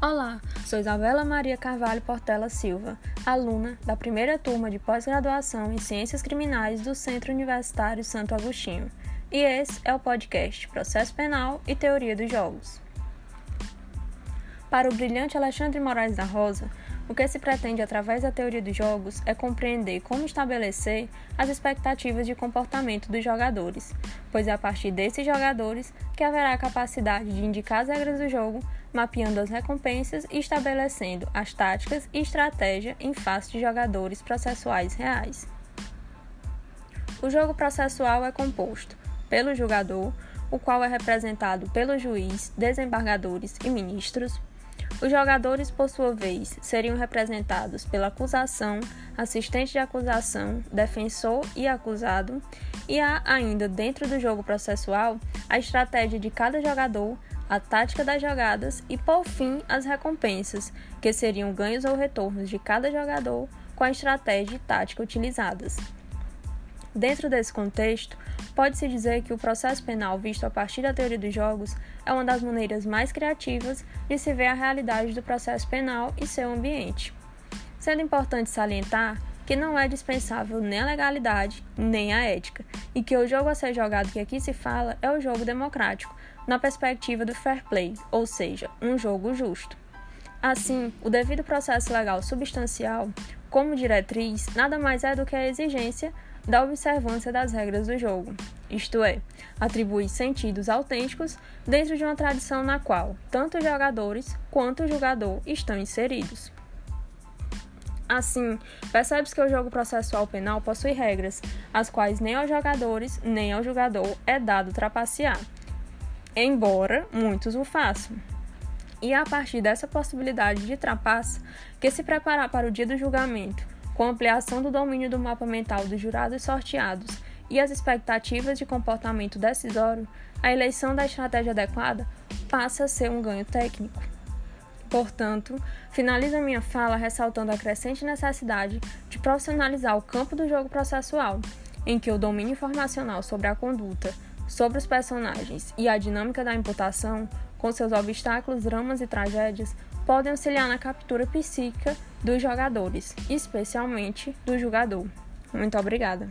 Olá, sou Isabela Maria Carvalho Portela Silva, aluna da primeira turma de pós-graduação em Ciências Criminais do Centro Universitário Santo Agostinho, e esse é o podcast Processo Penal e Teoria dos Jogos. Para o brilhante Alexandre Moraes da Rosa, o que se pretende através da teoria dos jogos é compreender como estabelecer as expectativas de comportamento dos jogadores, pois é a partir desses jogadores que haverá a capacidade de indicar as regras do jogo, mapeando as recompensas e estabelecendo as táticas e estratégia em face de jogadores processuais reais. O jogo processual é composto pelo jogador, o qual é representado pelo juiz, desembargadores e ministros, os jogadores, por sua vez, seriam representados pela acusação, assistente de acusação, defensor e acusado, e há ainda dentro do jogo processual a estratégia de cada jogador, a tática das jogadas e, por fim, as recompensas, que seriam ganhos ou retornos de cada jogador com a estratégia e tática utilizadas. Dentro desse contexto, pode-se dizer que o processo penal visto a partir da teoria dos jogos é uma das maneiras mais criativas de se ver a realidade do processo penal e seu ambiente. Sendo importante salientar que não é dispensável nem a legalidade, nem a ética, e que o jogo a ser jogado que aqui se fala é o jogo democrático, na perspectiva do fair play, ou seja, um jogo justo. Assim, o devido processo legal substancial, como diretriz, nada mais é do que a exigência da observância das regras do jogo, isto é, atribui sentidos autênticos dentro de uma tradição na qual tanto os jogadores quanto o jogador estão inseridos. Assim, percebe-se que o jogo processual penal possui regras, as quais nem aos jogadores nem ao jogador é dado trapacear, embora muitos o façam. E é a partir dessa possibilidade de trapaça que se preparar para o dia do julgamento com ampliação do domínio do mapa mental dos jurados sorteados e as expectativas de comportamento decisório, a eleição da estratégia adequada passa a ser um ganho técnico. Portanto, finalizo minha fala ressaltando a crescente necessidade de profissionalizar o campo do jogo processual, em que o domínio informacional sobre a conduta, sobre os personagens e a dinâmica da imputação, com seus obstáculos, dramas e tragédias, podem auxiliar na captura psíquica dos jogadores, especialmente do jogador. Muito obrigada.